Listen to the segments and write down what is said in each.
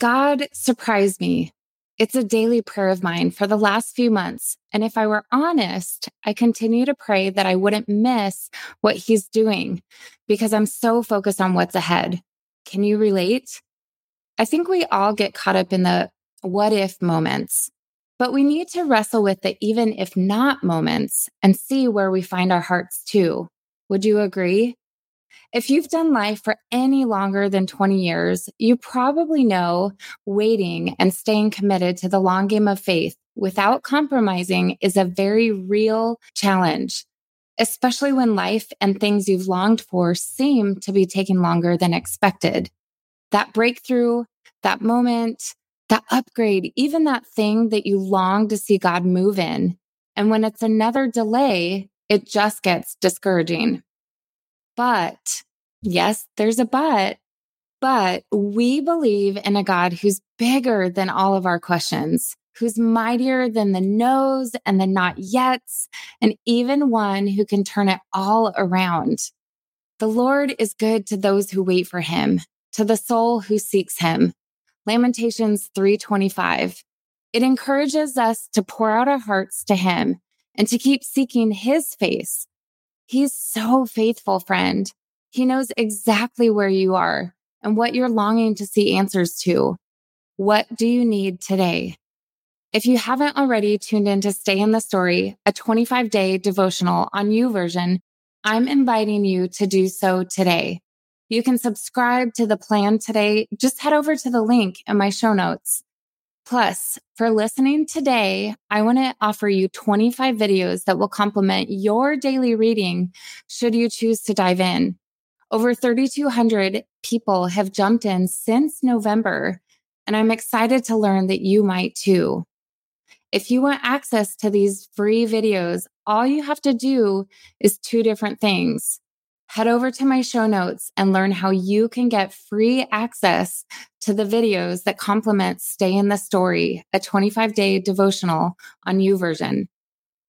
God surprised me. It's a daily prayer of mine for the last few months. And if I were honest, I continue to pray that I wouldn't miss what he's doing because I'm so focused on what's ahead. Can you relate? I think we all get caught up in the what if moments, but we need to wrestle with the even if not moments and see where we find our hearts too. Would you agree? If you've done life for any longer than 20 years, you probably know waiting and staying committed to the long game of faith without compromising is a very real challenge, especially when life and things you've longed for seem to be taking longer than expected. That breakthrough, that moment, that upgrade, even that thing that you long to see God move in. And when it's another delay, it just gets discouraging. But yes, there's a but, but we believe in a God who's bigger than all of our questions, who's mightier than the no's and the not yets, and even one who can turn it all around. The Lord is good to those who wait for him, to the soul who seeks him. Lamentations 325. It encourages us to pour out our hearts to him and to keep seeking his face He's so faithful, friend. He knows exactly where you are and what you're longing to see answers to. What do you need today? If you haven't already tuned in to Stay in the Story, a 25 day devotional on YouVersion, I'm inviting you to do so today. You can subscribe to the plan today. Just head over to the link in my show notes. Plus, for listening today, I want to offer you 25 videos that will complement your daily reading should you choose to dive in. Over 3,200 people have jumped in since November, and I'm excited to learn that you might too. If you want access to these free videos, all you have to do is two different things head over to my show notes and learn how you can get free access to the videos that complement Stay in the Story, a 25 day devotional on YouVersion.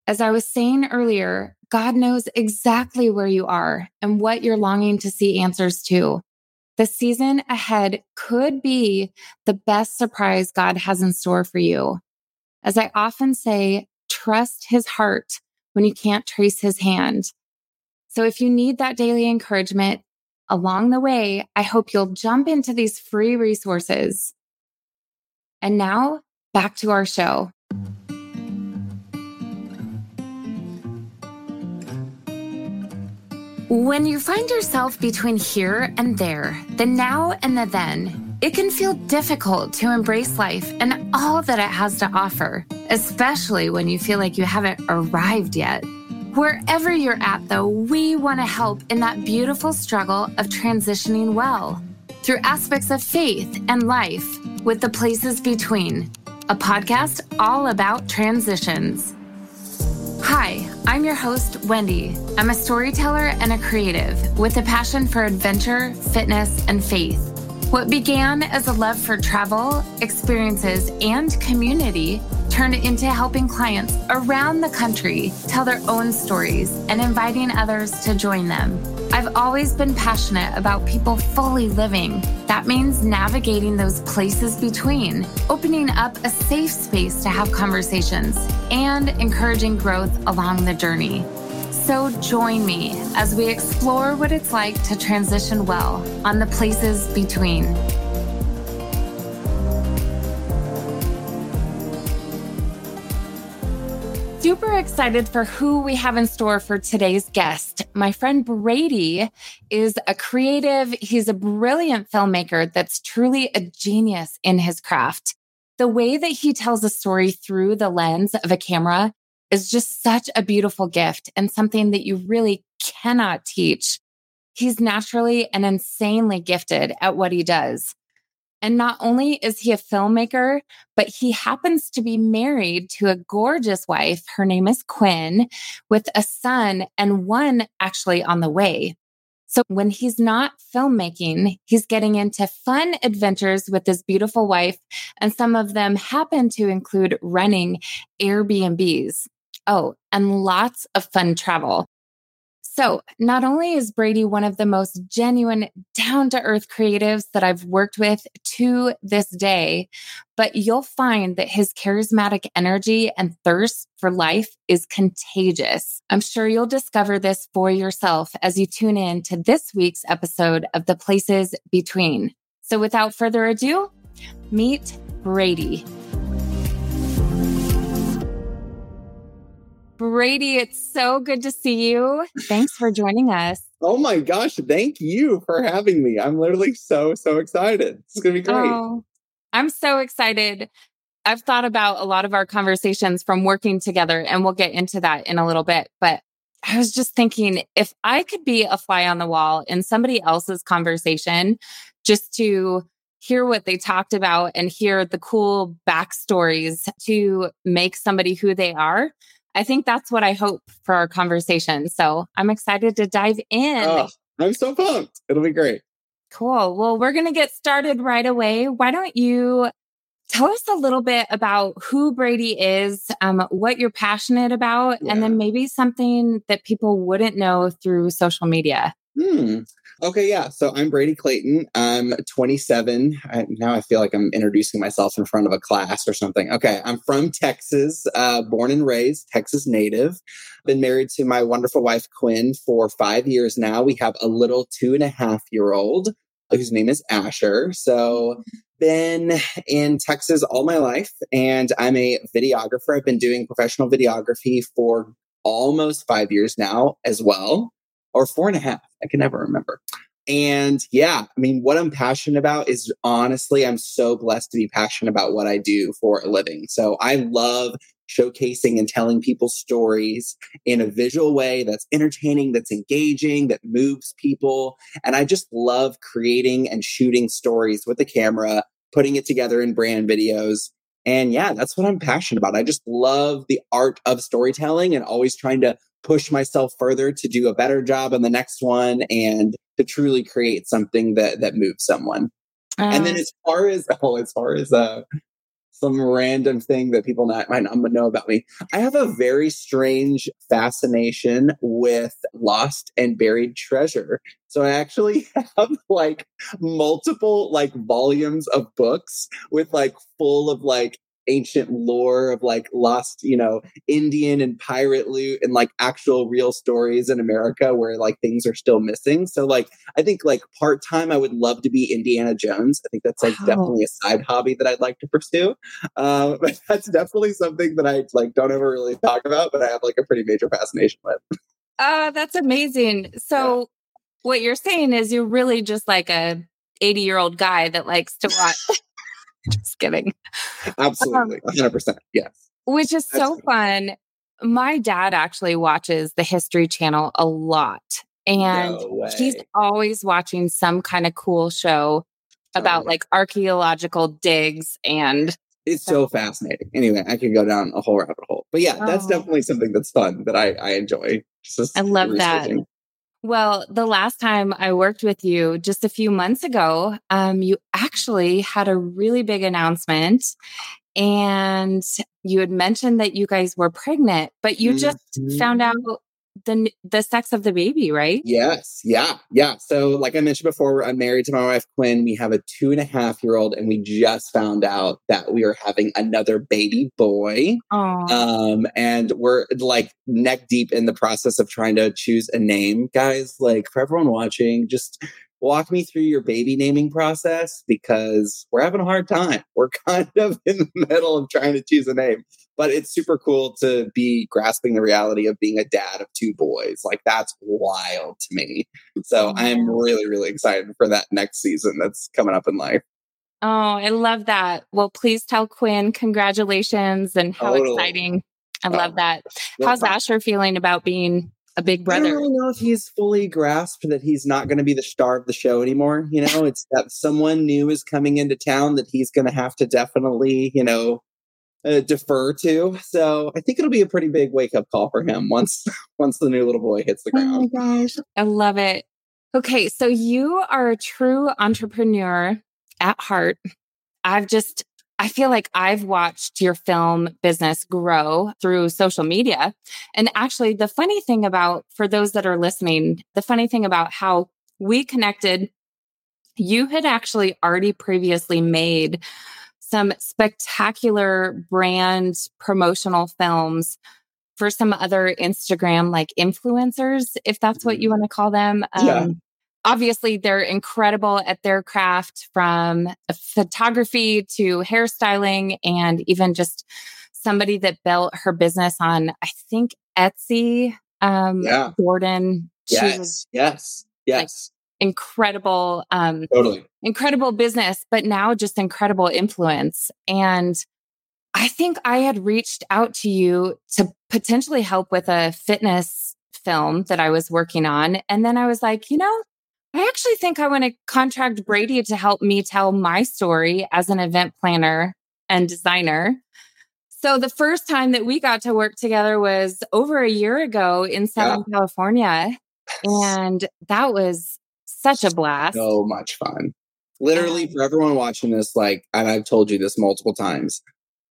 As I was saying earlier, God knows exactly where you are and what you're longing to see answers to. The season ahead could be the best surprise God has in store for you. As I often say, trust his heart when you can't trace his hand. So if you need that daily encouragement along the way, I hope you'll jump into these free resources. And now back to our show. When you find yourself between here and there, the now and the then, it can feel difficult to embrace life and all that it has to offer, especially when you feel like you haven't arrived yet. Wherever you're at, though, we want to help in that beautiful struggle of transitioning well through aspects of faith and life with the places between, a podcast all about transitions. Hi, I'm your host, Wendy. I'm a storyteller and a creative with a passion for adventure, fitness, and faith. What began as a love for travel, experiences, and community turned into helping clients around the country tell their own stories and inviting others to join them. I've always been passionate about people fully living. That means navigating those places between, opening up a safe space to have conversations, and encouraging growth along the journey. So join me as we explore what it's like to transition well on the places between. Super excited for who we have in store for today's guest. My friend Brady is a creative, he's a brilliant filmmaker that's truly a genius in his craft. The way that he tells a story through the lens of a camera is just such a beautiful gift and something that you really cannot teach. He's naturally and insanely gifted at what he does. And not only is he a filmmaker, but he happens to be married to a gorgeous wife. Her name is Quinn with a son and one actually on the way. So when he's not filmmaking, he's getting into fun adventures with his beautiful wife. And some of them happen to include running Airbnbs. Oh, and lots of fun travel. So, not only is Brady one of the most genuine, down to earth creatives that I've worked with to this day, but you'll find that his charismatic energy and thirst for life is contagious. I'm sure you'll discover this for yourself as you tune in to this week's episode of The Places Between. So, without further ado, meet Brady. Brady, it's so good to see you. Thanks for joining us. Oh my gosh, thank you for having me. I'm literally so, so excited. It's going to be great. Oh, I'm so excited. I've thought about a lot of our conversations from working together, and we'll get into that in a little bit. But I was just thinking if I could be a fly on the wall in somebody else's conversation just to hear what they talked about and hear the cool backstories to make somebody who they are, I think that's what I hope for our conversation. So I'm excited to dive in. Oh, I'm so pumped. It'll be great. Cool. Well, we're going to get started right away. Why don't you tell us a little bit about who Brady is, um, what you're passionate about, yeah. and then maybe something that people wouldn't know through social media? Hmm. Okay, yeah. So I'm Brady Clayton. I'm 27. I, now I feel like I'm introducing myself in front of a class or something. Okay, I'm from Texas, uh, born and raised, Texas native. Been married to my wonderful wife Quinn for five years now. We have a little two and a half year old whose name is Asher. So been in Texas all my life, and I'm a videographer. I've been doing professional videography for almost five years now as well or four and a half. I can never remember. And yeah, I mean, what I'm passionate about is honestly, I'm so blessed to be passionate about what I do for a living. So I love showcasing and telling people stories in a visual way that's entertaining, that's engaging, that moves people. And I just love creating and shooting stories with the camera, putting it together in brand videos. And yeah, that's what I'm passionate about. I just love the art of storytelling and always trying to push myself further to do a better job on the next one and to truly create something that that moves someone. and then uh. as far as oh, as far as uh some random thing that people not, might not know about me. I have a very strange fascination with lost and buried treasure. So I actually have like multiple like volumes of books with like full of like ancient lore of like lost, you know, Indian and pirate loot and like actual real stories in America where like things are still missing. So like I think like part time I would love to be Indiana Jones. I think that's like wow. definitely a side hobby that I'd like to pursue. Uh, but that's definitely something that I like don't ever really talk about, but I have like a pretty major fascination with. Uh that's amazing. So yeah. what you're saying is you're really just like a 80 year old guy that likes to watch Just kidding. Absolutely. Um, 100%. Yes. Which is so fun. My dad actually watches the History Channel a lot. And no he's always watching some kind of cool show about like archaeological digs and it's so fascinating. Anyway, I could go down a whole rabbit hole. But yeah, that's oh. definitely something that's fun that I, I enjoy. I love that. Well, the last time I worked with you just a few months ago, um, you actually had a really big announcement and you had mentioned that you guys were pregnant, but you just mm-hmm. found out the the sex of the baby, right? Yes, yeah, yeah. So, like I mentioned before, I'm married to my wife Quinn. We have a two and a half year old, and we just found out that we are having another baby boy. Aww. Um, and we're like neck deep in the process of trying to choose a name, guys. Like for everyone watching, just walk me through your baby naming process because we're having a hard time. We're kind of in the middle of trying to choose a name but it's super cool to be grasping the reality of being a dad of two boys. Like that's wild to me. So I'm really, really excited for that next season that's coming up in life. Oh, I love that. Well, please tell Quinn congratulations and how totally. exciting. I oh, love that. How's Asher feeling about being a big brother? I don't really know if he's fully grasped that he's not going to be the star of the show anymore. You know, it's that someone new is coming into town that he's going to have to definitely, you know, uh, defer to. So I think it'll be a pretty big wake up call for him once once the new little boy hits the ground. Oh my gosh, I love it. Okay, so you are a true entrepreneur at heart. I've just I feel like I've watched your film business grow through social media. And actually, the funny thing about, for those that are listening, the funny thing about how we connected, you had actually already previously made some spectacular brand promotional films for some other Instagram like influencers, if that's what you mm-hmm. want to call them. Um, yeah obviously they're incredible at their craft from photography to hairstyling and even just somebody that built her business on i think etsy um yeah. jordan. Yes. yes yes. like, incredible um totally. incredible business but now just incredible influence. And i think i had reached out to you to potentially help with a fitness film that i was working on. And then i was like you know I actually think I want to contract Brady to help me tell my story as an event planner and designer. So the first time that we got to work together was over a year ago in Southern yeah. California. And that was such a blast. So much fun. Literally, for everyone watching this, like, and I've told you this multiple times,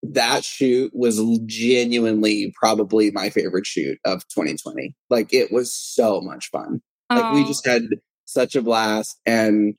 that shoot was genuinely probably my favorite shoot of 2020. Like, it was so much fun. Like, we just had such a blast. And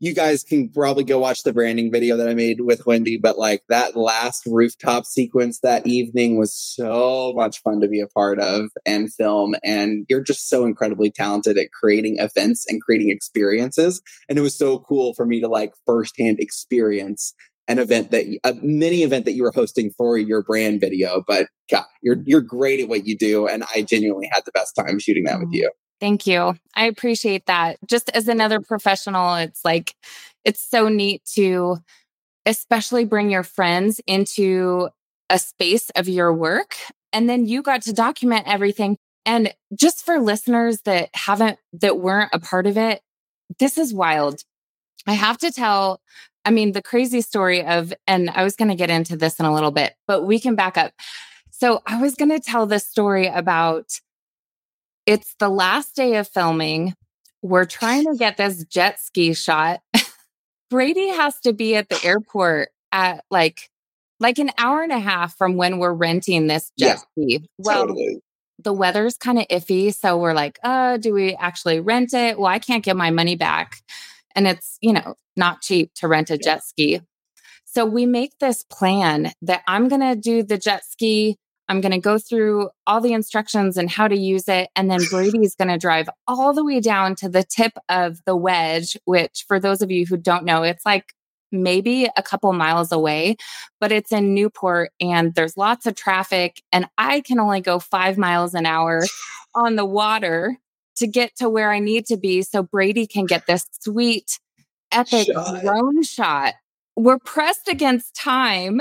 you guys can probably go watch the branding video that I made with Wendy, but like that last rooftop sequence that evening was so much fun to be a part of and film. And you're just so incredibly talented at creating events and creating experiences. And it was so cool for me to like firsthand experience an event that a mini event that you were hosting for your brand video. But God, you're you're great at what you do, and I genuinely had the best time shooting that with you. Thank you. I appreciate that. Just as another professional, it's like, it's so neat to especially bring your friends into a space of your work. And then you got to document everything. And just for listeners that haven't, that weren't a part of it, this is wild. I have to tell, I mean, the crazy story of, and I was going to get into this in a little bit, but we can back up. So I was going to tell this story about it's the last day of filming. We're trying to get this jet ski shot. Brady has to be at the airport at like like an hour and a half from when we're renting this jet yeah, ski. Well, totally. the weather's kind of iffy, so we're like, "Uh, do we actually rent it? Well, I can't get my money back." And it's, you know, not cheap to rent a jet ski. So we make this plan that I'm going to do the jet ski I'm going to go through all the instructions and how to use it. And then Brady's going to drive all the way down to the tip of the wedge, which for those of you who don't know, it's like maybe a couple miles away, but it's in Newport and there's lots of traffic. And I can only go five miles an hour on the water to get to where I need to be so Brady can get this sweet, epic shot. drone shot. We're pressed against time.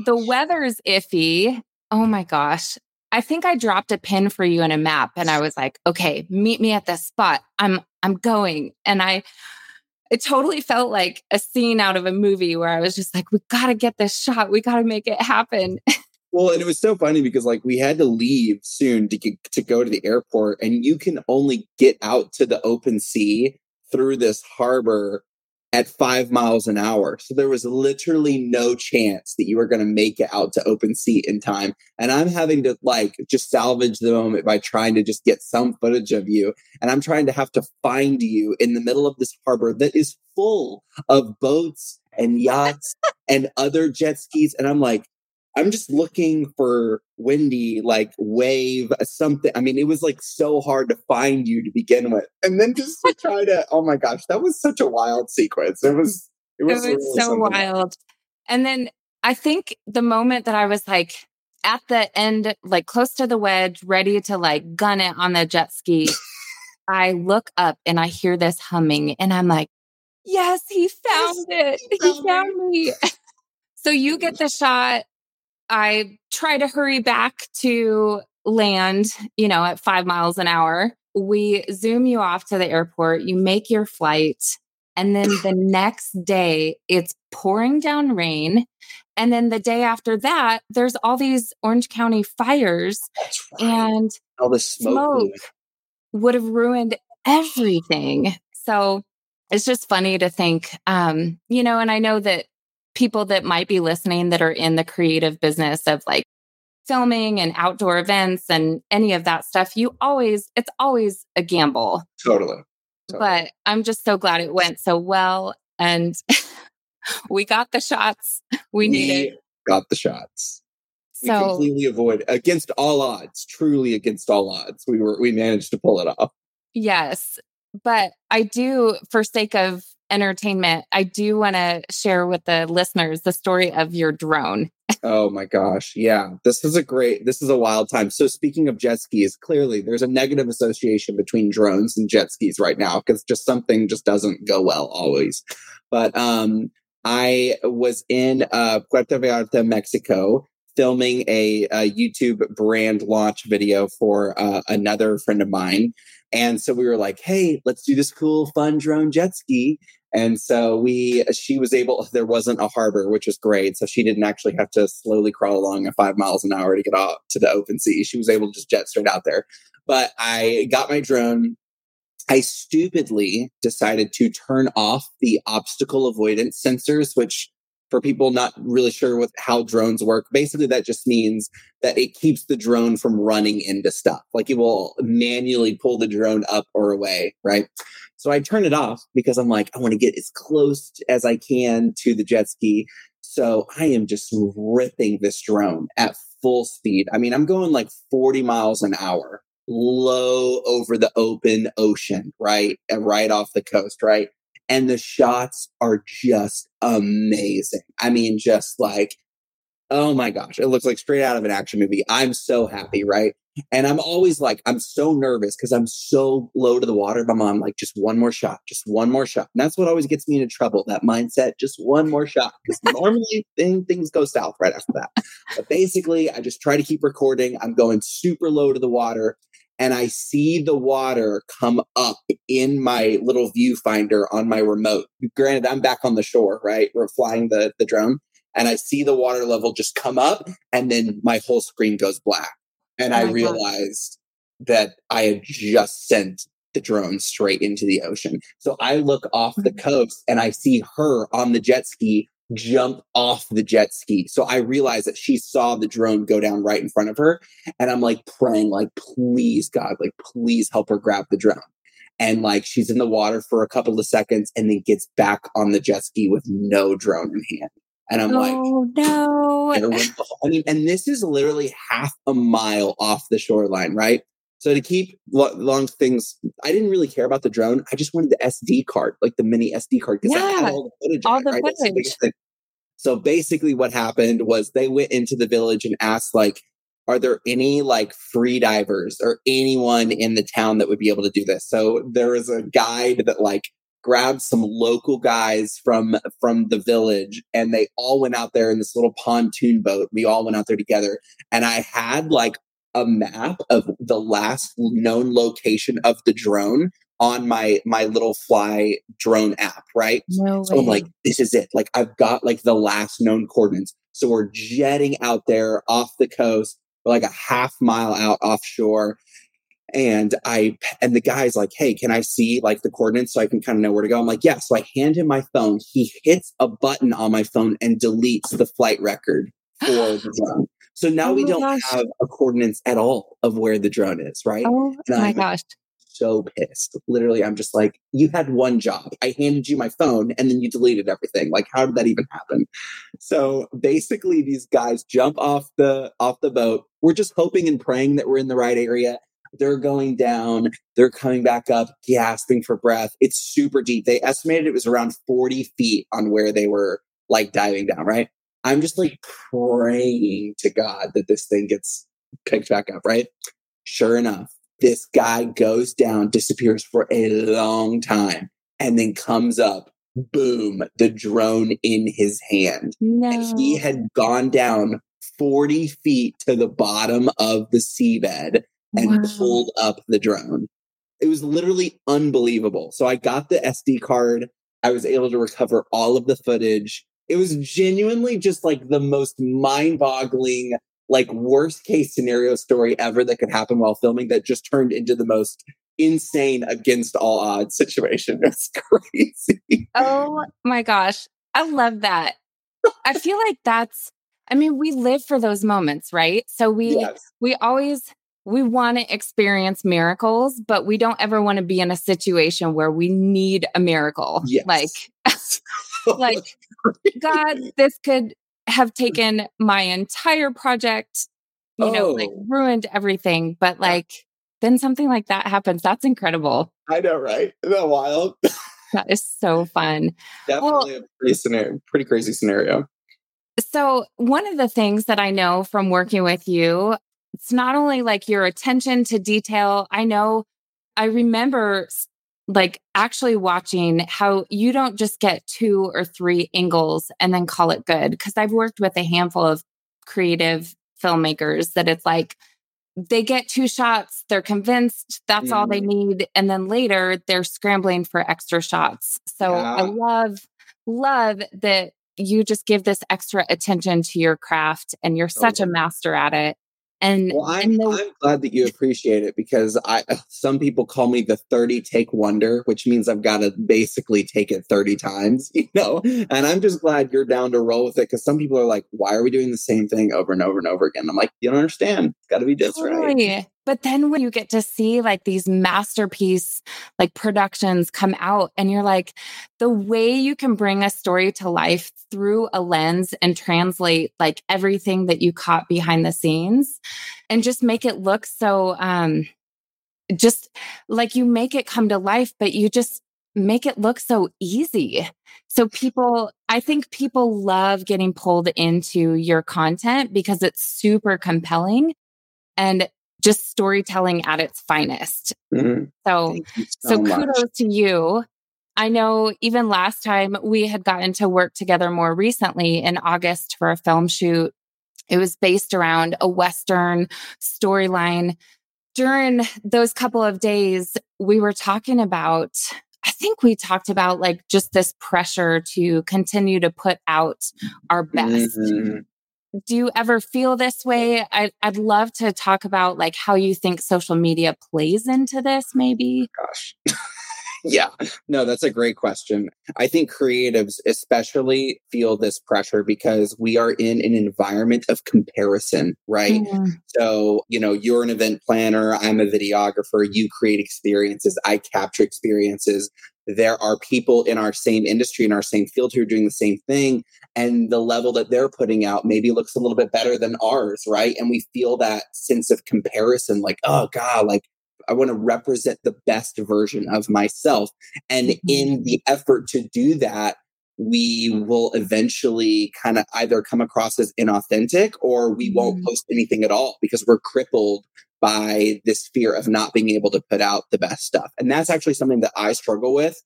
Oh the weather's iffy Oh my gosh. I think I dropped a pin for you in a map and I was like, okay, meet me at this spot. I'm I'm going. And I it totally felt like a scene out of a movie where I was just like, we gotta get this shot. We gotta make it happen. Well, and it was so funny because like we had to leave soon to get, to go to the airport, and you can only get out to the open sea through this harbor at five miles an hour. So there was literally no chance that you were going to make it out to open seat in time. And I'm having to like just salvage the moment by trying to just get some footage of you. And I'm trying to have to find you in the middle of this harbor that is full of boats and yachts and other jet skis. And I'm like, I'm just looking for Wendy, like wave uh, something. I mean, it was like so hard to find you to begin with. And then just to try to, oh my gosh, that was such a wild sequence. It was, it was, it was so wild. And then I think the moment that I was like at the end, like close to the wedge, ready to like gun it on the jet ski, I look up and I hear this humming and I'm like, yes, he found yes, it. He found, he found me. so you get the shot I try to hurry back to land, you know, at five miles an hour. We zoom you off to the airport, you make your flight. And then the next day, it's pouring down rain. And then the day after that, there's all these Orange County fires. Right. And all the smoke, smoke would have ruined everything. So it's just funny to think, um, you know, and I know that people that might be listening that are in the creative business of like filming and outdoor events and any of that stuff, you always, it's always a gamble. Totally. totally. But I'm just so glad it went so well. And we got the shots we, we needed. Got the shots. So, we completely avoid against all odds, truly against all odds. We were we managed to pull it off. Yes. But I do, for sake of entertainment, I do want to share with the listeners the story of your drone. oh my gosh. Yeah. This is a great, this is a wild time. So, speaking of jet skis, clearly there's a negative association between drones and jet skis right now because just something just doesn't go well always. But um, I was in uh, Puerto Vallarta, Mexico, filming a, a, YouTube brand launch video for uh, another friend of mine. And so we were like, hey, let's do this cool, fun drone jet ski. And so we, she was able, there wasn't a harbor, which was great. So she didn't actually have to slowly crawl along at five miles an hour to get out to the open sea. She was able to just jet straight out there. But I got my drone. I stupidly decided to turn off the obstacle avoidance sensors, which for people not really sure with how drones work, basically that just means that it keeps the drone from running into stuff. Like it will manually pull the drone up or away, right? So I turn it off because I'm like, I want to get as close as I can to the jet ski. So I am just ripping this drone at full speed. I mean, I'm going like 40 miles an hour, low over the open ocean, right? And right off the coast, right? And the shots are just amazing. I mean, just like, oh my gosh, it looks like straight out of an action movie. I'm so happy, right? And I'm always like, I'm so nervous because I'm so low to the water. But I'm like, just one more shot, just one more shot. And that's what always gets me into trouble. That mindset, just one more shot. Because normally thing, things go south right after that. But basically, I just try to keep recording. I'm going super low to the water and I see the water come up in my little viewfinder on my remote. Granted, I'm back on the shore, right? We're flying the, the drone and I see the water level just come up and then my whole screen goes black. And oh I realized God. that I had just sent the drone straight into the ocean. So I look off the mm-hmm. coast and I see her on the jet ski jump off the jet ski. So I realized that she saw the drone go down right in front of her. And I'm like praying, like, please, God, like, please help her grab the drone. And like she's in the water for a couple of seconds and then gets back on the jet ski with no drone in hand. And I'm oh, like, oh no. I mean, and this is literally half a mile off the shoreline, right? So to keep long things, I didn't really care about the drone. I just wanted the SD card, like the mini SD card, because yeah, I had all the footage. All the right? footage. So basically, what happened was they went into the village and asked, like, are there any like free divers or anyone in the town that would be able to do this? So there was a guide that like grabbed some local guys from from the village and they all went out there in this little pontoon boat we all went out there together and i had like a map of the last known location of the drone on my my little fly drone app, right? No so I'm like, this is it. Like I've got like the last known coordinates. So we're jetting out there off the coast, like a half mile out offshore. And I and the guy's like, hey, can I see like the coordinates so I can kind of know where to go? I'm like, yeah. So I hand him my phone. He hits a button on my phone and deletes the flight record for the drone. So now oh we don't gosh. have a coordinates at all of where the drone is, right? Oh my gosh. So pissed. Literally, I'm just like, you had one job. I handed you my phone and then you deleted everything. Like, how did that even happen? So basically, these guys jump off the off the boat. We're just hoping and praying that we're in the right area. They're going down, they're coming back up, gasping for breath. It's super deep. They estimated it was around 40 feet on where they were like diving down, right? I'm just like praying to God that this thing gets picked back up, right? Sure enough, this guy goes down, disappears for a long time, and then comes up. Boom, the drone in his hand. No. And he had gone down 40 feet to the bottom of the seabed and wow. pulled up the drone. It was literally unbelievable. So I got the SD card. I was able to recover all of the footage it was genuinely just like the most mind boggling, like worst case scenario story ever that could happen while filming that just turned into the most insane against all odds situation. It's crazy. Oh my gosh. I love that. I feel like that's, I mean, we live for those moments, right? So we, yes. we always, we want to experience miracles, but we don't ever want to be in a situation where we need a miracle. Yes. Like, like God, this could have mm. taken my entire project, you oh. know, like oh. ruined everything. But like, then something like that happens. That's incredible. I know, right? Isn't that wild? that is so fun. Definitely well, a pretty scenario, pretty crazy scenario. So, one of the things that I know from working with you, it's not only like your attention to detail. I know I remember like actually watching how you don't just get two or three angles and then call it good. Cause I've worked with a handful of creative filmmakers that it's like they get two shots, they're convinced that's mm. all they mm. need. And then later they're scrambling for extra shots. So yeah. I love, love that you just give this extra attention to your craft and you're such a master at it. And, well, I'm, and the, I'm glad that you appreciate it because I some people call me the 30 take wonder, which means I've got to basically take it 30 times, you know. And I'm just glad you're down to roll with it because some people are like, why are we doing the same thing over and over and over again? I'm like, you don't understand. It's got to be different." right. But then when you get to see like these masterpiece like productions come out and you're like the way you can bring a story to life through a lens and translate like everything that you caught behind the scenes and just make it look so um just like you make it come to life but you just make it look so easy. So people, I think people love getting pulled into your content because it's super compelling. And just storytelling at its finest. Mm-hmm. So, so, so kudos to you. I know even last time we had gotten to work together more recently in August for a film shoot. It was based around a Western storyline. During those couple of days, we were talking about, I think we talked about like just this pressure to continue to put out our best. Mm-hmm do you ever feel this way? I, would love to talk about like how you think social media plays into this, maybe. Gosh. Yeah, no, that's a great question. I think creatives especially feel this pressure because we are in an environment of comparison, right? Mm. So, you know, you're an event planner, I'm a videographer, you create experiences, I capture experiences there are people in our same industry in our same field who are doing the same thing and the level that they're putting out maybe looks a little bit better than ours right and we feel that sense of comparison like oh god like I want to represent the best version of myself. And mm-hmm. in the effort to do that, we will eventually kind of either come across as inauthentic or we won't mm-hmm. post anything at all because we're crippled by this fear of not being able to put out the best stuff. And that's actually something that I struggle with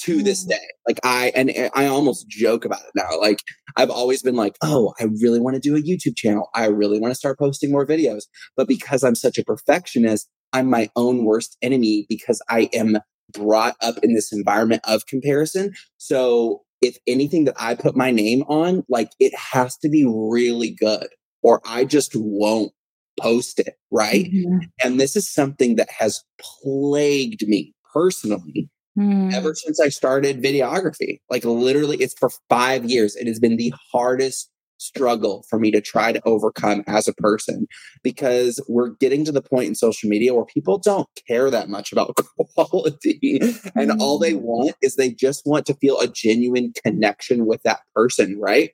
to this mm. day. Like I, and I almost joke about it now. Like I've always been like, oh, I really want to do a YouTube channel. I really want to start posting more videos. But because I'm such a perfectionist, I'm my own worst enemy because I am brought up in this environment of comparison. So if anything that I put my name on, like it has to be really good or I just won't post it, right? Mm-hmm. And this is something that has plagued me personally mm. ever since I started videography. Like literally, it's for five years. It has been the hardest struggle for me to try to overcome as a person because we're getting to the point in social media where people don't care that much about quality and all they mm. want is they just want to feel a genuine connection with that person right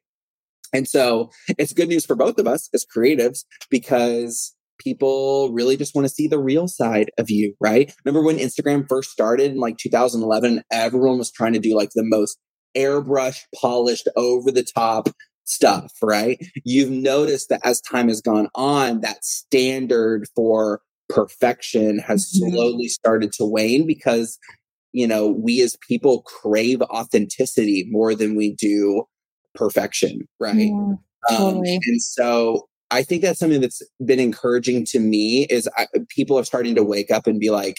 and so it's good news for both of us as creatives because people really just want to see the real side of you, right? Remember when Instagram first started in like 2011, everyone was trying to do like the most airbrush polished over the top stuff, right? You've noticed that as time has gone on, that standard for perfection has mm-hmm. slowly started to wane because you know we as people crave authenticity more than we do perfection, right? Yeah, um, totally. um, and so I think that's something that's been encouraging to me is I, people are starting to wake up and be like,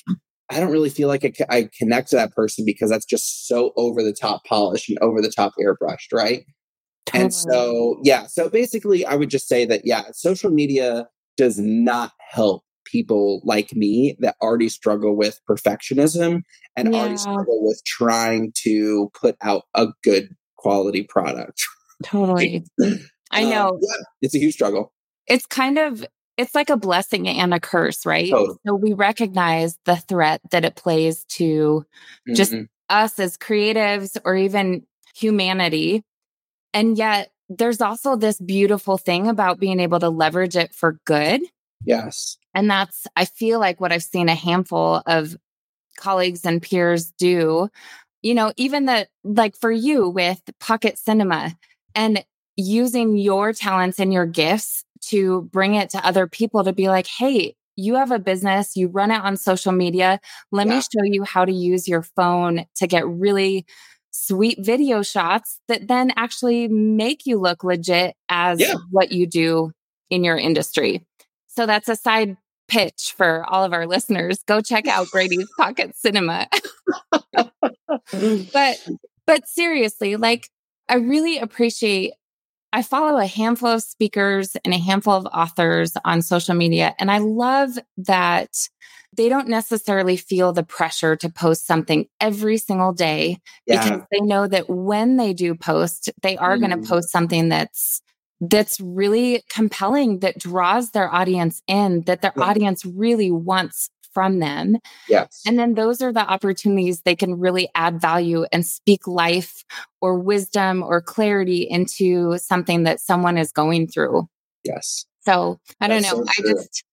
I don't really feel like I, I connect to that person because that's just so over the top polished and over the top airbrushed, right? Totally. And so, yeah. So basically, I would just say that, yeah, social media does not help people like me that already struggle with perfectionism and yeah. already struggle with trying to put out a good quality product. Totally. I Um, know. yeah, it's a huge struggle. it's kind of it's like a blessing and a curse, right? Totally. So we recognize the threat that it plays to Just- Mhm. us as creatives or even humanity. And yet there's also this beautiful thing about being able to leverage it for good. yes. And that's, I feel like what I've seen a handful of colleagues and peers do, you know, even the, like for you with Pocket Cinema and using your talents and your gifts to bring it to other people to be like, hey, you have a business, you run it on social media. Let me show you how to use your phone to get really sweet video shots that then actually make you look legit as Yeah. what you do in your industry. So that's a side pitch for all of our listeners. Go check out Brady's Pocket Cinema. but but seriously, like I really appreciate I follow a handful of speakers and a handful of authors on social media and I love that they don't necessarily feel the pressure to post something every single day yeah. because they know that when they do post, they are going Mm. to post something that's that's really compelling that draws their audience in that their Yeah. audience really wants from them Yes. and then those are the opportunities they can really add value and speak life or wisdom or clarity into something that someone is going through yes. so i don't know so i just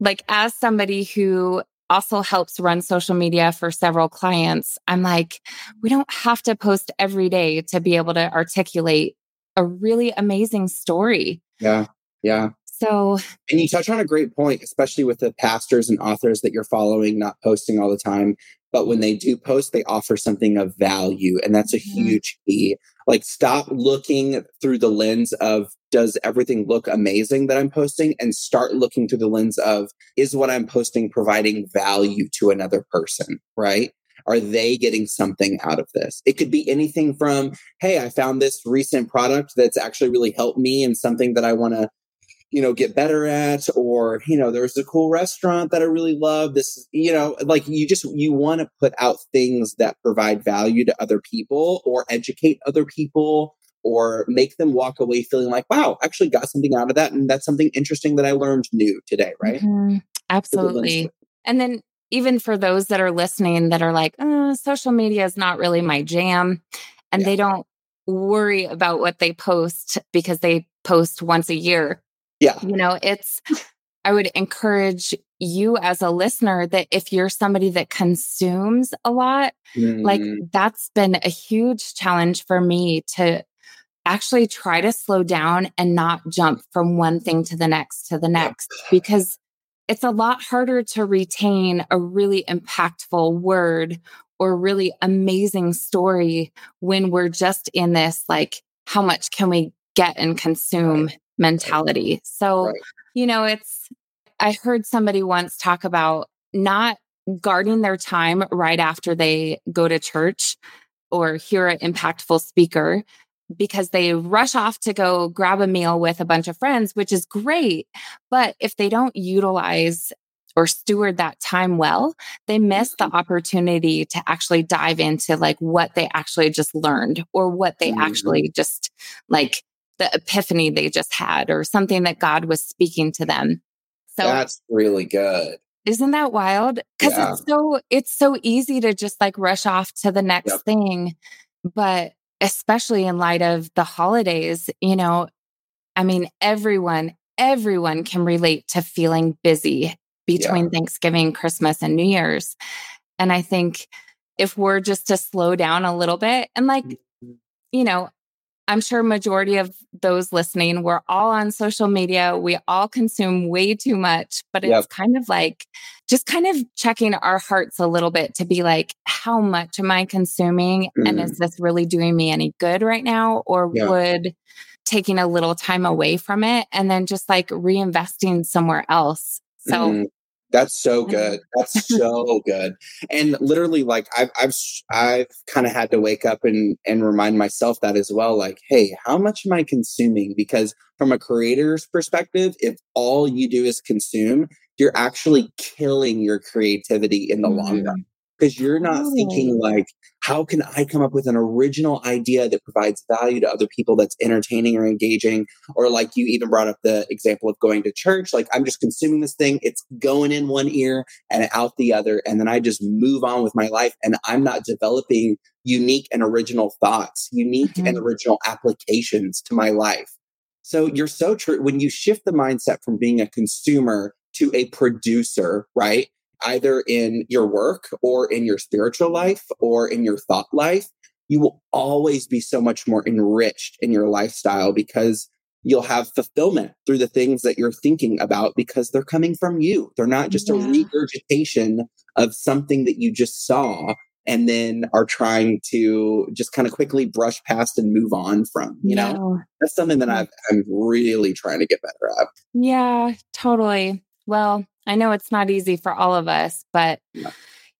like as somebody who also helps run social media for several clients i'm like we don't have to post every day to be able to articulate a really amazing story Yeah. Yeah. so And you touch on a great point, especially with the pastors and authors that you're following, not posting all the time. But when they do post, they offer something of value. And that's a Mhm. huge key. Like, stop looking through the lens of, does everything look amazing that I'm posting? And start looking through the lens of, is what I'm posting providing value to another person? Right? Are they getting something out of this? It could be anything from, hey, I found this recent product that's actually really helped me and something that I want to you know get better at or you know there's a cool restaurant that i really love this is- you know like you just you want to put out things that provide value to other people or educate other people or make them walk away feeling like wow I actually got something out of that and that's something interesting that i learned new today right Mhm. absolutely And then even for those that are listening that are like, oh, social media is not really my jam, and Yeah. they don't worry about what they post because they post once a year. yeah You know, it's, I would encourage you as a listener that if you're somebody that consumes a lot, like Mm, that's been a huge challenge for me to actually try to slow down and not jump from one thing to the next to the next because it's a lot harder to retain a really impactful word or really amazing story when we're just in this like how much can we get and consume mentality. So Right. you know it's i heard somebody once talk about not guarding their time right after they go to church or hear an impactful speaker because they rush off to go grab a meal with a bunch of friends, which is great. But if they don't utilize or steward that time well, they miss the opportunity to actually dive into like what they actually just learned or what they Mhm. actually just like the epiphany they just had or something that God was speaking to them. So that's really good isn't that wild? Because Yeah. it's so it's so easy to just like rush off to the next Yep. thing. But especially in light of the holidays, you know, I mean, everyone, everyone can relate to feeling busy between Thanksgiving, Christmas, and New Year's. And I think if we're just to slow down a little bit and like, Mhm. you know, I'm sure majority of those listening, we're all on social media. We all consume way too much, but it's Yep. kind of like just kind of checking our hearts a little bit to be like, how much am I consuming? And is this really doing me any good right now? Or Yeah. would taking a little time away from it and then just like reinvesting somewhere else? So Mhm. That's so good. That's so good. And literally, like I've I've I've kind of had to wake up and and remind myself that as well. Like, hey, how much am I consuming? Because from a creator's perspective, if all you do is consume, you're actually killing your creativity in the long Mhm. run. Because you're not oh. thinking like, how can I come up with an original idea that provides value to other people that's entertaining or engaging? Or like you even brought up the example of going to church. Like I'm just consuming this thing, it's going in one ear and out the other. And then I just move on with my life and I'm not developing unique and original thoughts, unique mm-hmm. and original applications to my life. So you're so true. When you shift the mindset from being a consumer to a producer, right? Either in your work or in your spiritual life or in your thought life, you will always be so much more enriched in your lifestyle because you'll have fulfillment through the things that you're thinking about because they're coming from you. They're not just yeah. a regurgitation of something that you just saw and then are trying to just kind of quickly brush past and move on from, you know? That's something that i am really trying to get better at. Yeah, totally. Well, I know it's not easy for all of us, but yeah.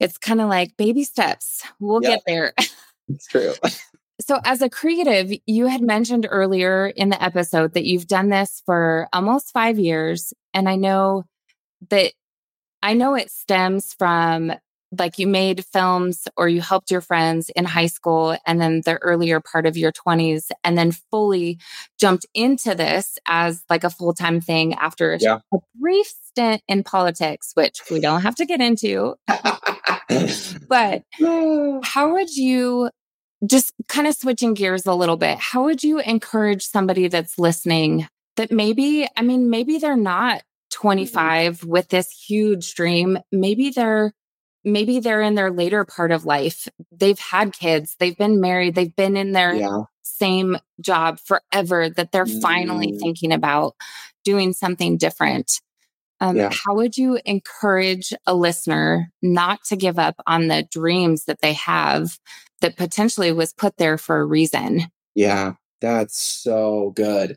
it's kind of like baby steps. We'll get there. It's true. so, as a creative, you had mentioned earlier in the episode that you've done this for almost five years. And I know that I know it stems from like you made films or you helped your friends in high school and then the earlier part of your 20s and then fully jumped into this as like a full-time thing after yeah. a brief in politics which we don't have to get into but how would you just kind of switching gears a little bit how would you encourage somebody that's listening that maybe i mean maybe they're not mm-hmm. 25 with this huge dream maybe they're maybe they're in their later part of life. They've had kids, they've been married, they've been in their yeah. same job forever that they're mm. finally thinking about doing something different. Um, yeah. How would you encourage a listener not to give up on the dreams that they have that potentially was put there for a reason? Yeah, that's so good.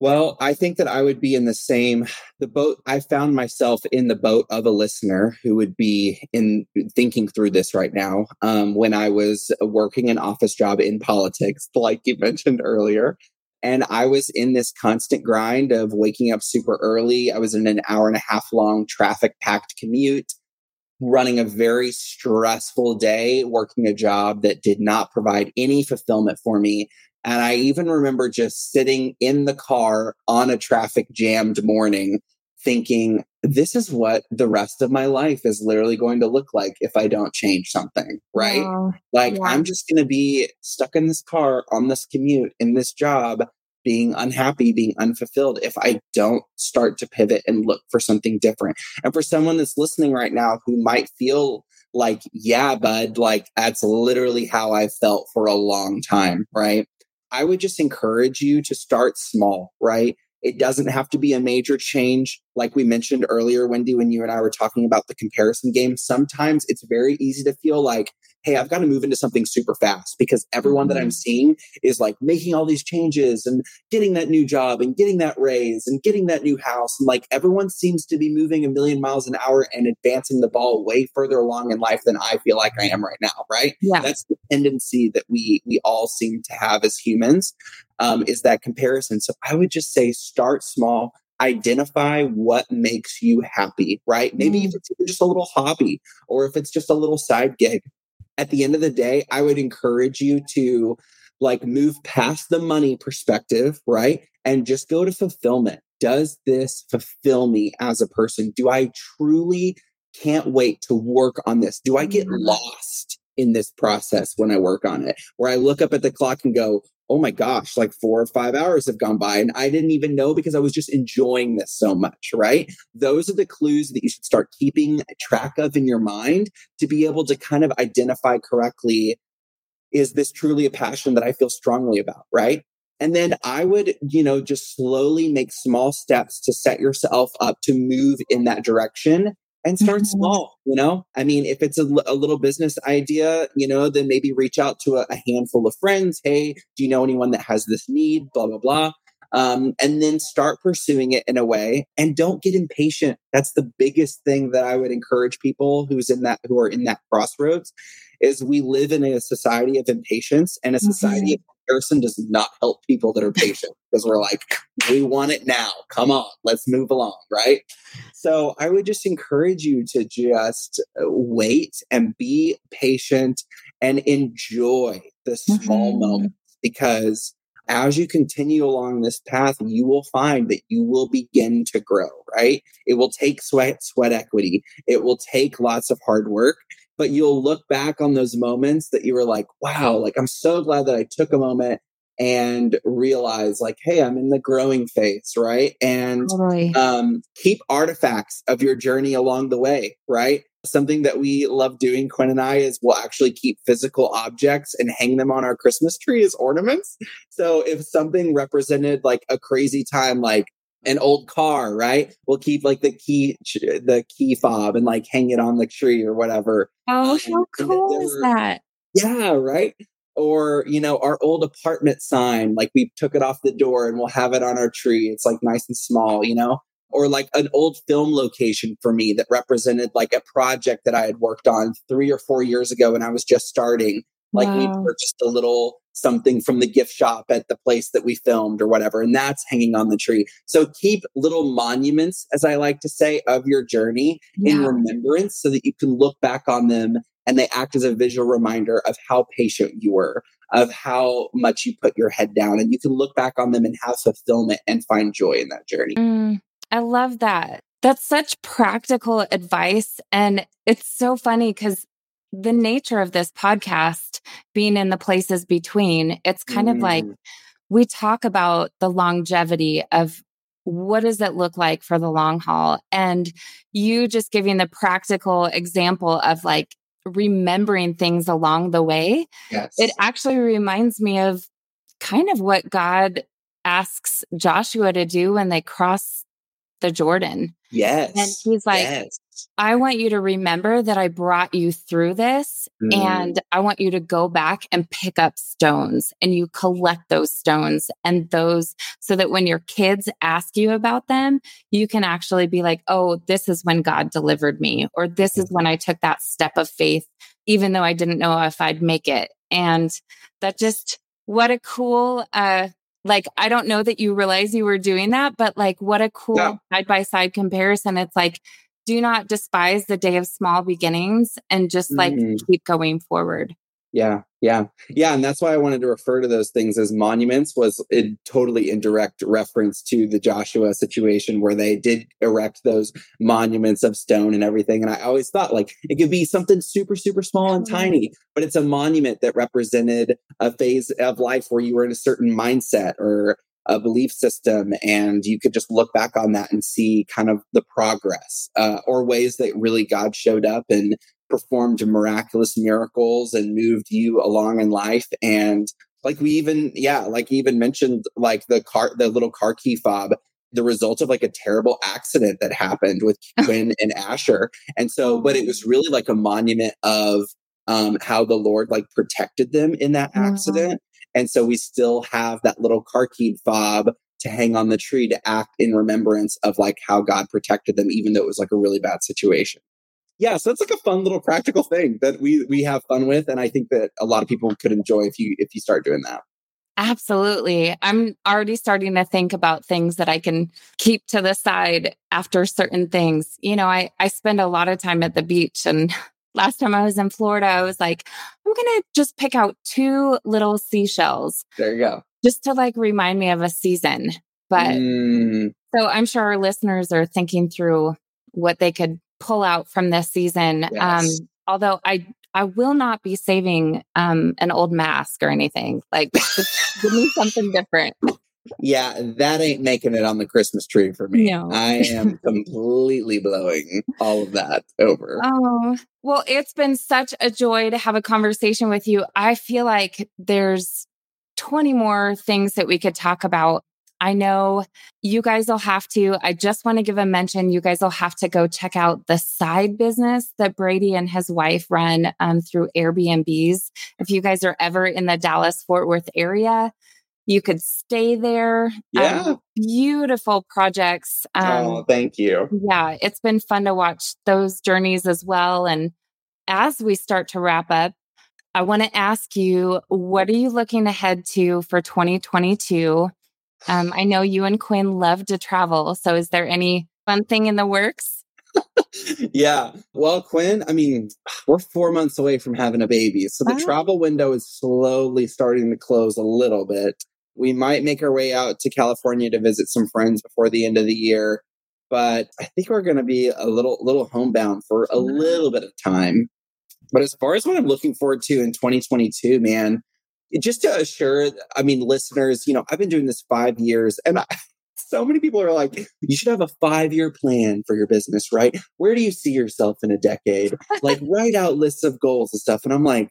Well, I think that I would be in the same the boat. I found myself in the boat of a listener who would be in thinking through this right now. Um, when I was working an office job in politics, like you mentioned earlier, and I was in this constant grind of waking up super early. I was in an hour and a half long traffic packed commute, running a very stressful day, working a job that did not provide any fulfillment for me. And I even remember just sitting in the car on a traffic jammed morning thinking, this is what the rest of my life is literally going to look like if I don't change something, right? Yeah. Like, yeah. I'm just going to be stuck in this car on this commute in this job, being unhappy, being unfulfilled if I don't start to pivot and look for something different. And for someone that's listening right now who might feel like, yeah, bud, like that's literally how I felt for a long time, right? I would just encourage you to start small, right? It doesn't have to be a major change. Like we mentioned earlier, Wendy, when you and I were talking about the comparison game, sometimes it's very easy to feel like, hey, I've got to move into something super fast because everyone that I'm mm-hmm. seeing is like making all these changes and getting that new job and getting that raise and getting that new house. And like everyone seems to be moving a million miles an hour and advancing the ball way further along in life than I feel like I am right now. Right. Yeah. That's the tendency that we, we all seem to have as humans um, is that comparison. So I would just say start small identify what makes you happy, right? Maybe mm. if it's just a little hobby or if it's just a little side gig, at the end of the day, I would encourage you to like move past the money perspective, right? And just go to fulfillment. Does this fulfill me as a person? Do I truly can't wait to work on this? Do I get mm-hmm. lost in this process when I work on it? Where I look up at the clock and go, oh my gosh, like four or five hours have gone by and I didn't even know because I was just enjoying this so much, right? Those are the clues that you should start keeping track of in your mind to be able to kind of identify correctly is this truly a passion that I feel strongly about, right? And then I would, you know, just slowly make small steps to set yourself up to move in that direction and start mm-hmm. small you know? I mean if it's a, a, little business idea you know then maybe reach out to a, a, handful of friends. Hey do you know anyone that has this need? Blah blah blah Um, and then start pursuing it in a way and don't get impatient. That's the biggest thing that I would encourage people who's in that who are in that crossroads is we live in a society of impatience and a society mm-hmm. of comparison does not help people that are patient because we're like, we want it now. Come on, let's move along, right? So I would just encourage you to just uh, wait and be patient and enjoy the small mm-hmm. moments because as you continue along this path, you will find that you will begin to grow, right? It will take sweat, sweat equity. It will take lots of hard work, but you'll look back on those moments that you were like, wow, like I'm so glad that I took a moment and realize like hey i'm in the growing phase right and totally. um, keep artifacts of your journey along the way right something that we love doing quinn and i is we'll actually keep physical objects and hang them on our christmas tree as ornaments. So if something represented like a crazy time like an old car right? We'll keep like the key the key fob and like hang it on the tree or whatever. Oh um, how cool is that? Yeah right? Or you know our old apartment sign like we took it off the door and we'll have it on our tree. It's like nice and small you know or like an old film location for me that represented like a project that i had worked on three or four years ago when i was just starting like wow. we purchased a little something from the gift shop at the place that we filmed or whatever and that's hanging on the tree so keep little monuments as i like to say of your journey yeah. in remembrance so that you can look back on them and they act as a visual reminder of how patient you were, of how much you put your head down. And you can look back on them and have fulfillment and find joy in that journey. Mm, I love that. That's such practical advice. And it's so funny because the nature of this podcast being in the places between, it's kind mm. of like mm. we talk about the longevity of what does it look like for the long haul? And you just giving the practical example of like remembering things along the way, yes. it actually reminds me of kind of what God asks Joshua to do when they cross the Jordan. Yes. And he's like, yes. I want you to remember that I brought you through this mm. and I want you to go back and pick up stones and you collect those stones and those so that when your kids ask you about them, you can actually be like, oh, this is when God delivered me, or this is when I took that step of faith, even though I didn't know if I'd make it. And that just, what a cool, uh, like I don't know that you realize you were doing that, but like what a cool side by side comparison. It's like do not despise the day of small beginnings and just like mm. keep going forward. Yeah, yeah, yeah, and that's why I wanted to refer to those things as monuments. Was a totally indirect reference to the Joshua situation where they did erect those monuments of stone and everything. And I always thought like it could be something super, super small and tiny, but it's a monument that represented a phase of life where you were in a certain mindset or a belief system and you could just look back on that and see kind of the progress uh, or ways that really god showed up and performed miraculous miracles and moved you along in life and like we even yeah like even mentioned like the car the little car key fob the result of like a terrible accident that happened with Quinn and Asher. And so, but it was really like a monument of um, how the Lord like protected them in that mm-hmm. accident. And so we still have that little car key fob to hang on the tree to act in remembrance of like how God protected them, even though it was like a really bad situation. Yeah, so it's like a fun little practical thing that we we have fun with, and I think that a lot of people could enjoy if you if you start doing that. Absolutely. I'm already starting to think about things that I can keep to the side after certain things. You know, I, I spend a lot of time at the beach and last time I was in Florida, I was like, I'm going to just pick out two little seashells. There you go. Just to like remind me of a season. But mm. so I'm sure our listeners are thinking through what they could pull out from this season. Um, yes. Um, although I I will not be saving um, an old mask or anything. Like, give me something different. Yeah, that ain't making it on the Christmas tree for me. No. I am completely blowing all of that over. Oh, well, it's been such a joy to have a conversation with you. I feel like there's 20 more things that we could talk about. I know you guys will have to, I just want to give a mention. You guys will have to go check out the side business that Brady and his wife run um, through Airbnbs. If you guys are ever in the Dallas Fort Worth area, you could stay there. Um, Yeah. Um, beautiful projects. Um, oh, thank you. yeah, it's been fun to watch those journeys as well. And as we start to wrap up, I want to ask you, what are you looking ahead to for 2022? Um, I know you and Quinn love to travel. So is there any fun thing in the works? yeah. Well, Quinn, I mean, we're four months away from having a baby. So the Oh. travel window is slowly starting to close a little bit. We might make our way out to California to visit some friends before the end of the year. But I think we're going to be a little, little homebound for a little bit of time. But as far as what I'm looking forward to in 2022, man, just to assure, I mean, listeners, you know, I've been doing this five years and I, so many people are like, you should have a five year plan for your business, right? Where do you see yourself in a decade? Like, write out lists of goals and stuff. And I'm like,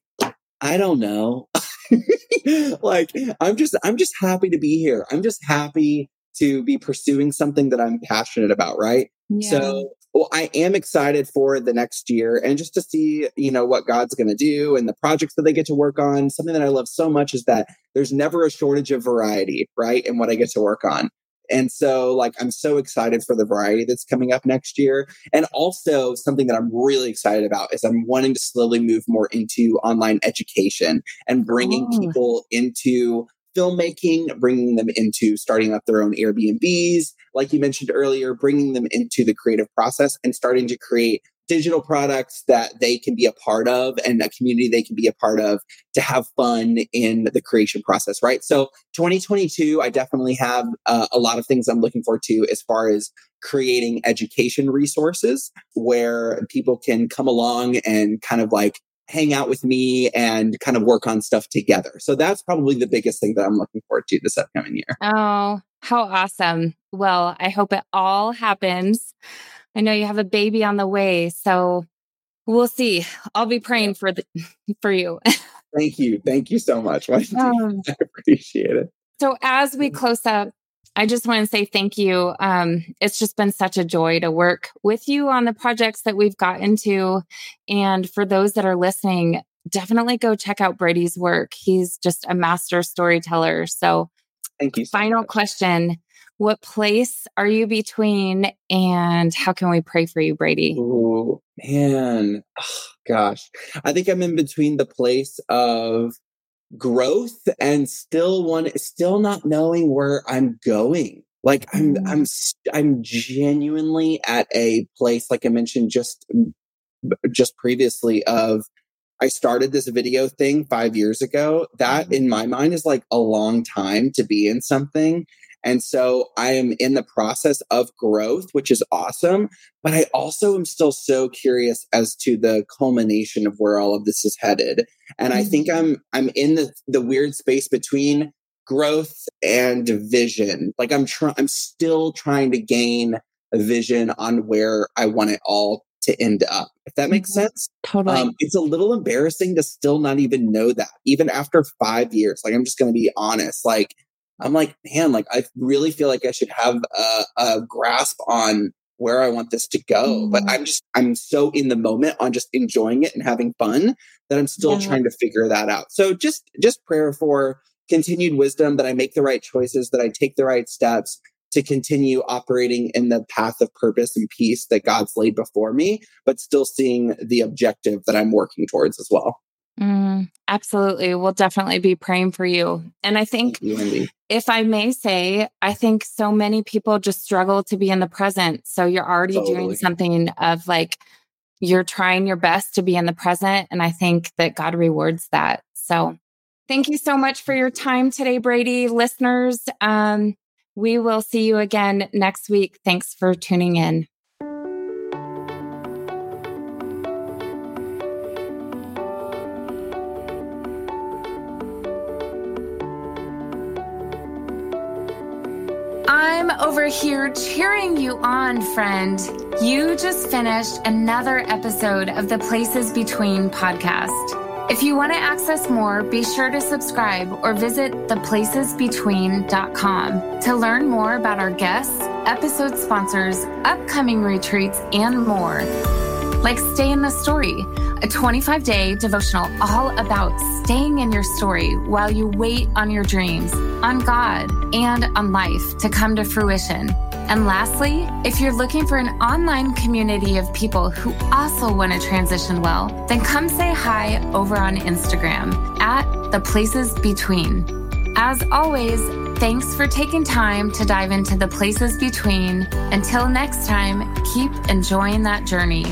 I don't know. like, I'm just, I'm just happy to be here. I'm just happy to be pursuing something that I'm passionate about, right? So, well, I am excited for the next year and just to see, you know, what God's going to do and the projects that they get to work on. Something that I love so much is that there's never a shortage of variety, right? In what I get to work on. And so, like, I'm so excited for the variety that's coming up next year. And also, something that I'm really excited about is I'm wanting to slowly move more into online education and bringing Oh. people into filmmaking, bringing them into starting up their own Airbnbs, like you mentioned earlier, bringing them into the creative process and starting to create digital products that they can be a part of and a community they can be a part of to have fun in the creation process, right? So 2022, I definitely have uh, a lot of things I'm looking forward to as far as creating education resources where people can come along and kind of like hang out with me and kind of work on stuff together. So that's probably the biggest thing that I'm looking forward to this upcoming year. Oh, how awesome. Well, I hope it all happens. I know you have a baby on the way, so we'll see. I'll be praying for the for you. Thank you. Thank you so much. Um, I appreciate it. so as we close up, I just want to say thank you. Um, it's just been such a joy to work with you on the projects that we've gotten to. And for those that are listening, definitely go check out Brady's work. He's just a master storyteller. So Thank you. so final much. question what place are you between and how can we pray for you brady Oh man, oh, gosh, I think I'm in between the place of growth and still one, still not knowing where I'm going. Like I'm, Mm. I'm, I'm genuinely at a place, like I mentioned just, just previously, of I started this video thing five years ago. That Mhm. in my mind is like a long time to be in something. And so I am in the process of growth, which is awesome. But I also am still so curious as to the culmination of where all of this is headed. And I think I'm I'm in the the weird space between growth and vision. Like I'm trying I'm still trying to gain a vision on where I want it all to end up. If that makes Mhm. sense. totally Um, it's a little embarrassing to still not even know that, even after five years. Like, I'm just going to be honest. Like, I'm like, man, like, I really feel like I should have a, a grasp on where I want this to go. But Mhm. I'm just, I'm so in the moment on just enjoying it and having fun that I'm still Yeah. trying to figure that out. So just, just prayer for continued wisdom that I make the right choices, that I take the right steps to continue operating in the path of purpose and peace that God's laid before me, but still seeing the objective that I'm working towards as well. Mm, absolutely we'll definitely be praying for you and i think you, if i may say i think so many people just struggle to be in the present so you're already Totally. doing something of like you're trying your best to be in the present and i think that god rewards that so thank you so much for your time today brady listeners um, we will see you again next week thanks for tuning in over here cheering you on, friend. You just finished another episode of the Places Between podcast. If you want to access more, be sure to subscribe or visit theplacesbetween.com to learn more about our guests, episode sponsors, upcoming retreats, and more. Like Stay in the Story, a 25 day devotional all about staying in your story while you wait on your dreams, on God, and on life to come to fruition. And lastly, if you're looking for an online community of people who also want to transition well, then come say hi over on Instagram at the places between. As always, thanks for taking time to dive into the places between. Until next time, keep enjoying that journey.